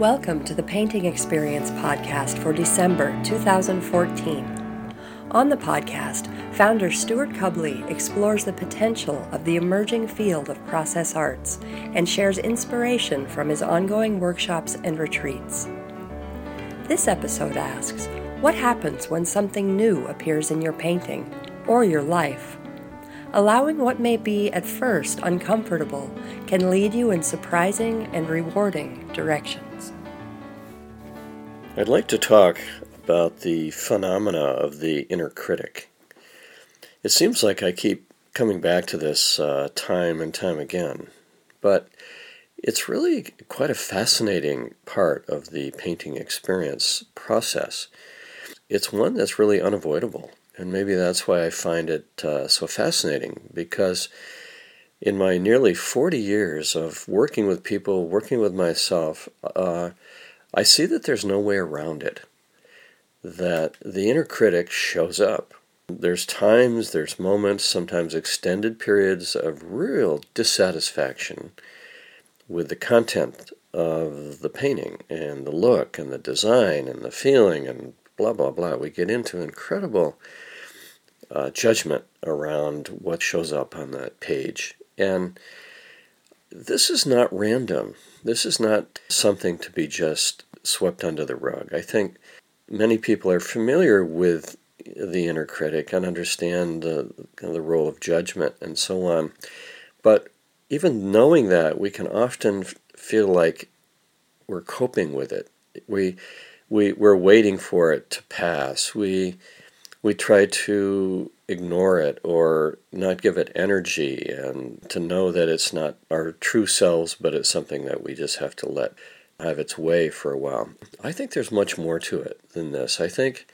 Welcome to the Painting Experience podcast for December 2014. On the podcast, founder Stewart Cubley explores the potential of the emerging field of process arts and shares inspiration from his ongoing workshops and retreats. This episode asks What happens when something new appears in your painting or your life? Allowing what may be at first uncomfortable can lead you in surprising and rewarding directions. I'd like to talk about the phenomena of the inner critic. It seems like I keep coming back to this uh, time and time again, but it's really quite a fascinating part of the painting experience process. It's one that's really unavoidable. And maybe that's why I find it uh, so fascinating because in my nearly 40 years of working with people, working with myself, uh, I see that there's no way around it. That the inner critic shows up. There's times, there's moments, sometimes extended periods of real dissatisfaction with the content of the painting and the look and the design and the feeling and blah, blah, blah. We get into incredible uh, judgment around what shows up on that page. And this is not random. This is not something to be just swept under the rug. I think many people are familiar with the inner critic and understand the, the role of judgment and so on. But even knowing that, we can often feel like we're coping with it. We, we, we're waiting for it to pass. We, we try to ignore it or not give it energy and to know that it's not our true selves, but it's something that we just have to let have its way for a while. I think there's much more to it than this. I think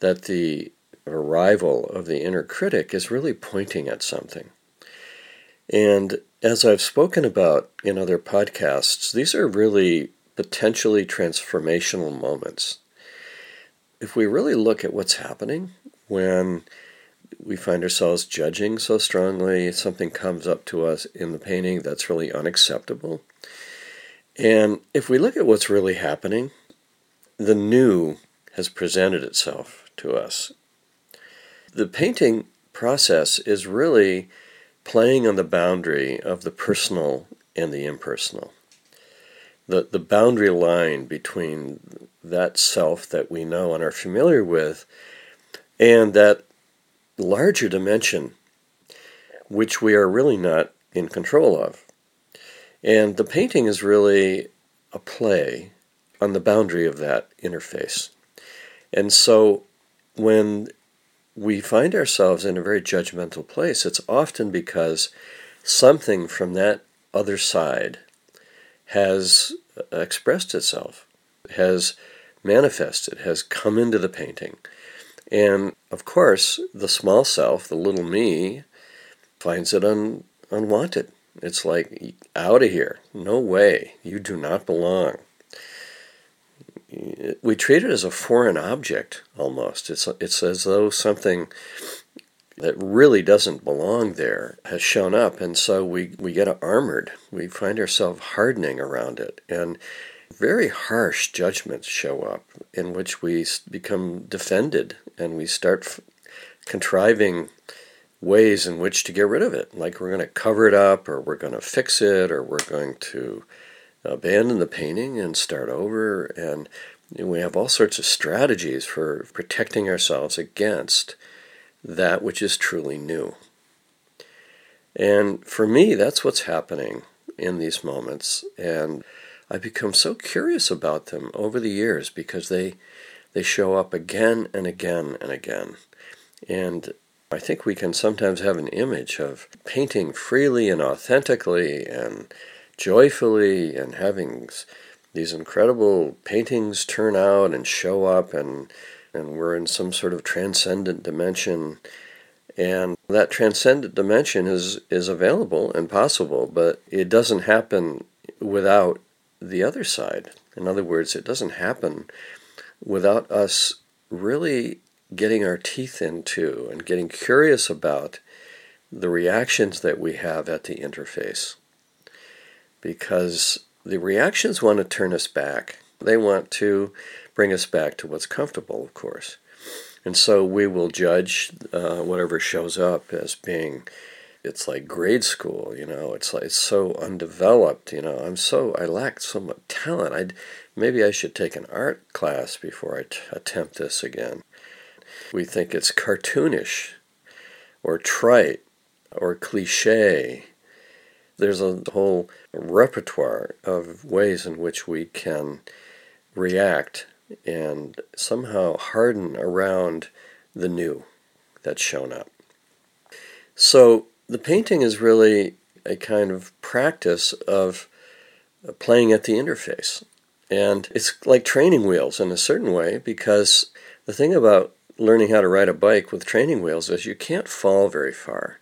that the arrival of the inner critic is really pointing at something. And as I've spoken about in other podcasts, these are really potentially transformational moments if we really look at what's happening when we find ourselves judging so strongly, something comes up to us in the painting that's really unacceptable. And if we look at what's really happening, the new has presented itself to us. The painting process is really playing on the boundary of the personal and the impersonal. The, the boundary line between that self that we know and are familiar with, and that larger dimension which we are really not in control of. And the painting is really a play on the boundary of that interface. And so when we find ourselves in a very judgmental place, it's often because something from that other side has uh, expressed itself, has manifested, has come into the painting. And of course, the small self, the little me, finds it un, unwanted. It's like, out of here. No way. You do not belong. We treat it as a foreign object almost. It's, it's as though something that really doesn't belong there has shown up, and so we, we get armored. We find ourselves hardening around it. And very harsh judgments show up in which we become defended and we start f- contriving ways in which to get rid of it. Like we're going to cover it up, or we're going to fix it, or we're going to abandon the painting and start over. And we have all sorts of strategies for protecting ourselves against that which is truly new. And for me, that's what's happening in these moments. And I've become so curious about them over the years because they they show up again and again and again. And I think we can sometimes have an image of painting freely and authentically and joyfully and having these incredible paintings turn out and show up and and we're in some sort of transcendent dimension and that transcendent dimension is is available and possible but it doesn't happen without the other side. In other words, it doesn't happen without us really getting our teeth into and getting curious about the reactions that we have at the interface. Because the reactions want to turn us back. They want to bring us back to what's comfortable, of course. And so we will judge uh, whatever shows up as being, it's like grade school, you know, it's like it's so undeveloped, you know. I'm so, I lack so much talent. I'd, maybe I should take an art class before I t- attempt this again. We think it's cartoonish or trite or cliche. There's a whole repertoire of ways in which we can react and somehow harden around the new that's shown up. So the painting is really a kind of practice of playing at the interface. And it's like training wheels in a certain way because the thing about learning how to ride a bike with training wheels is you can't fall very far.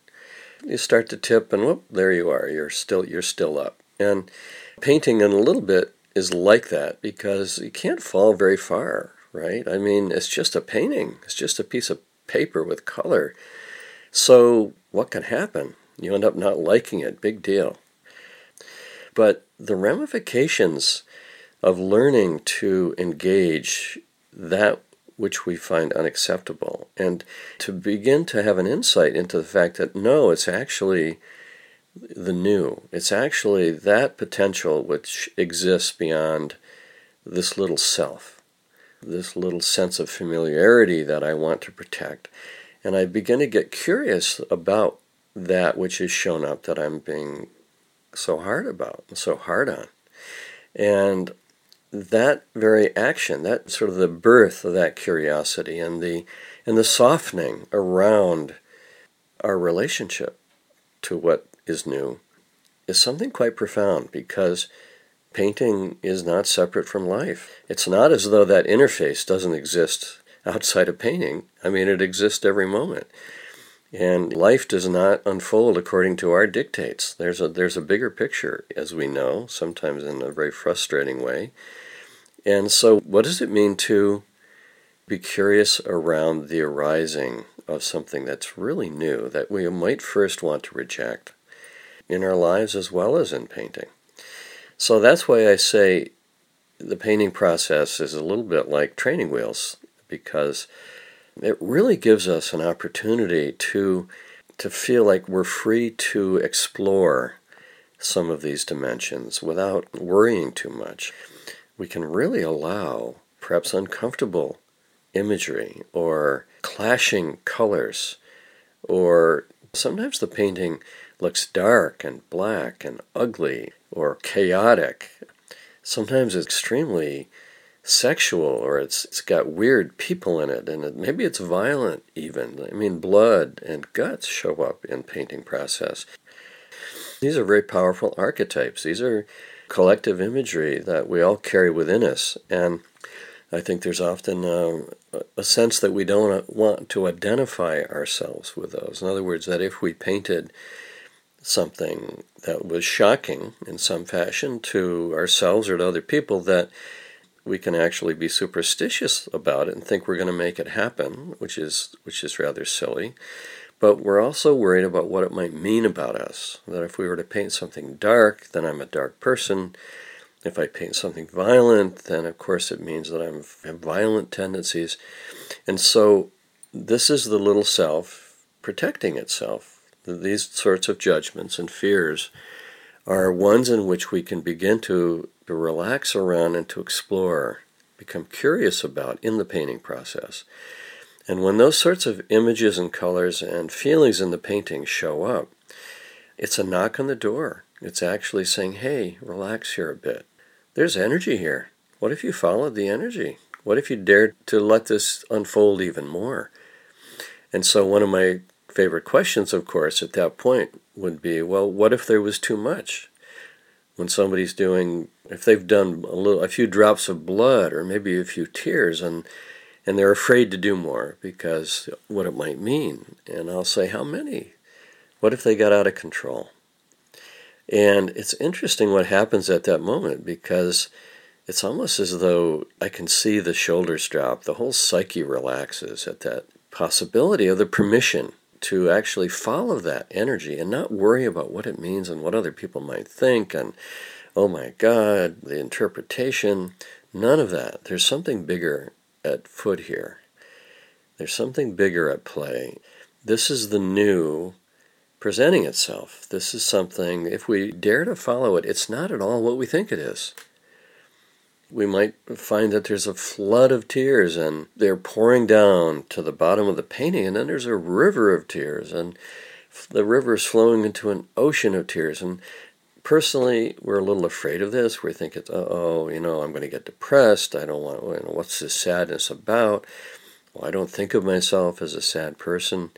You start to tip and whoop, there you are. You're still you're still up. And painting in a little bit is like that because you can't fall very far, right? I mean, it's just a painting. It's just a piece of paper with color. So what can happen? You end up not liking it. Big deal. But the ramifications of learning to engage that which we find unacceptable and to begin to have an insight into the fact that no, it's actually the new. It's actually that potential which exists beyond this little self, this little sense of familiarity that I want to protect. And I begin to get curious about that which is shown up that I'm being so hard about, so hard on. And that very action, that sort of the birth of that curiosity and the and the softening around our relationship to what is new is something quite profound because painting is not separate from life. It's not as though that interface doesn't exist outside of painting. I mean, it exists every moment. And life does not unfold according to our dictates. There's a there's a bigger picture, as we know, sometimes in a very frustrating way. And so, what does it mean to be curious around the arising of something that's really new that we might first want to reject in our lives as well as in painting? So, that's why I say the painting process is a little bit like training wheels because it really gives us an opportunity to to feel like we're free to explore some of these dimensions without worrying too much we can really allow perhaps uncomfortable imagery or clashing colors, or sometimes the painting looks dark and black and ugly or chaotic. Sometimes it's extremely sexual or it's, it's got weird people in it and it, maybe it's violent even. I mean, blood and guts show up in painting process. These are very powerful archetypes. These are collective imagery that we all carry within us. And I think there's often uh, a sense that we don't want to identify ourselves with those. In other words, that if we painted something that was shocking in some fashion to ourselves or to other people, that we can actually be superstitious about it and think we're going to make it happen, which is which is rather silly. But we're also worried about what it might mean about us. That if we were to paint something dark, then I'm a dark person. If I paint something violent, then of course it means that I'm, have violent tendencies. And so this is the little self protecting itself. These sorts of judgments and fears are ones in which we can begin to, to relax around and to explore, become curious about in the painting process. And when those sorts of images and colors and feelings in the painting show up, it's a knock on the door. It's actually saying, hey, relax here a bit. There's energy here. What if you followed the energy? What if you dared to let this unfold even more? And so, one of my favorite questions, of course, at that point would be well, what if there was too much? When somebody's doing, if they've done a little, a few drops of blood or maybe a few tears, and and they're afraid to do more because what it might mean. And I'll say, how many? What if they got out of control? And it's interesting what happens at that moment because it's almost as though I can see the shoulders drop. The whole psyche relaxes at that possibility of the permission to actually follow that energy and not worry about what it means and what other people might think and oh my God, the interpretation, none of that. There's something bigger at foot here. There's something bigger at play. This is the new presenting itself. This is something, if we dare to follow it, it's not at all what we think it is. We might find that there's a flood of tears and they're pouring down to the bottom of the painting, and then there's a river of tears, and the river is flowing into an ocean of tears. And personally, we're a little afraid of this. We think it's, oh, you know, I'm going to get depressed. I don't want, you know, what's this sadness about? Well, I don't think of myself as a sad person.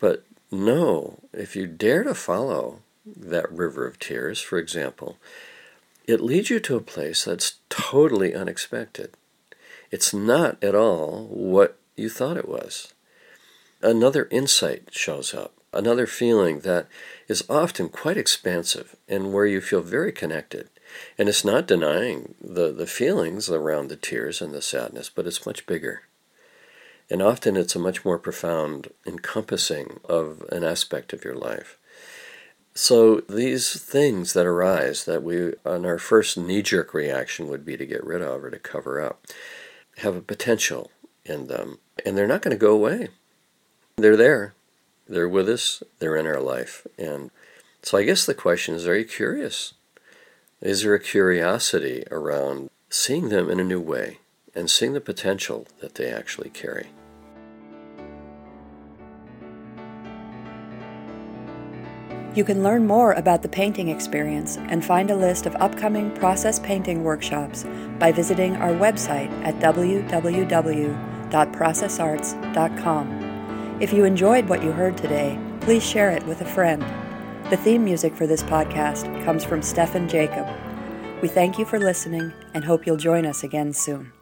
But no, if you dare to follow that river of tears, for example, it leads you to a place that's totally unexpected. It's not at all what you thought it was. Another insight shows up, another feeling that is often quite expansive and where you feel very connected. And it's not denying the, the feelings around the tears and the sadness, but it's much bigger. And often it's a much more profound encompassing of an aspect of your life. So these things that arise that we, on our first knee jerk reaction, would be to get rid of or to cover up, have a potential in them. And they're not going to go away. They're there. They're with us. They're in our life. And so I guess the question is are you curious? Is there a curiosity around seeing them in a new way and seeing the potential that they actually carry? You can learn more about the painting experience and find a list of upcoming process painting workshops by visiting our website at www.processarts.com. If you enjoyed what you heard today, please share it with a friend. The theme music for this podcast comes from Stefan Jacob. We thank you for listening and hope you'll join us again soon.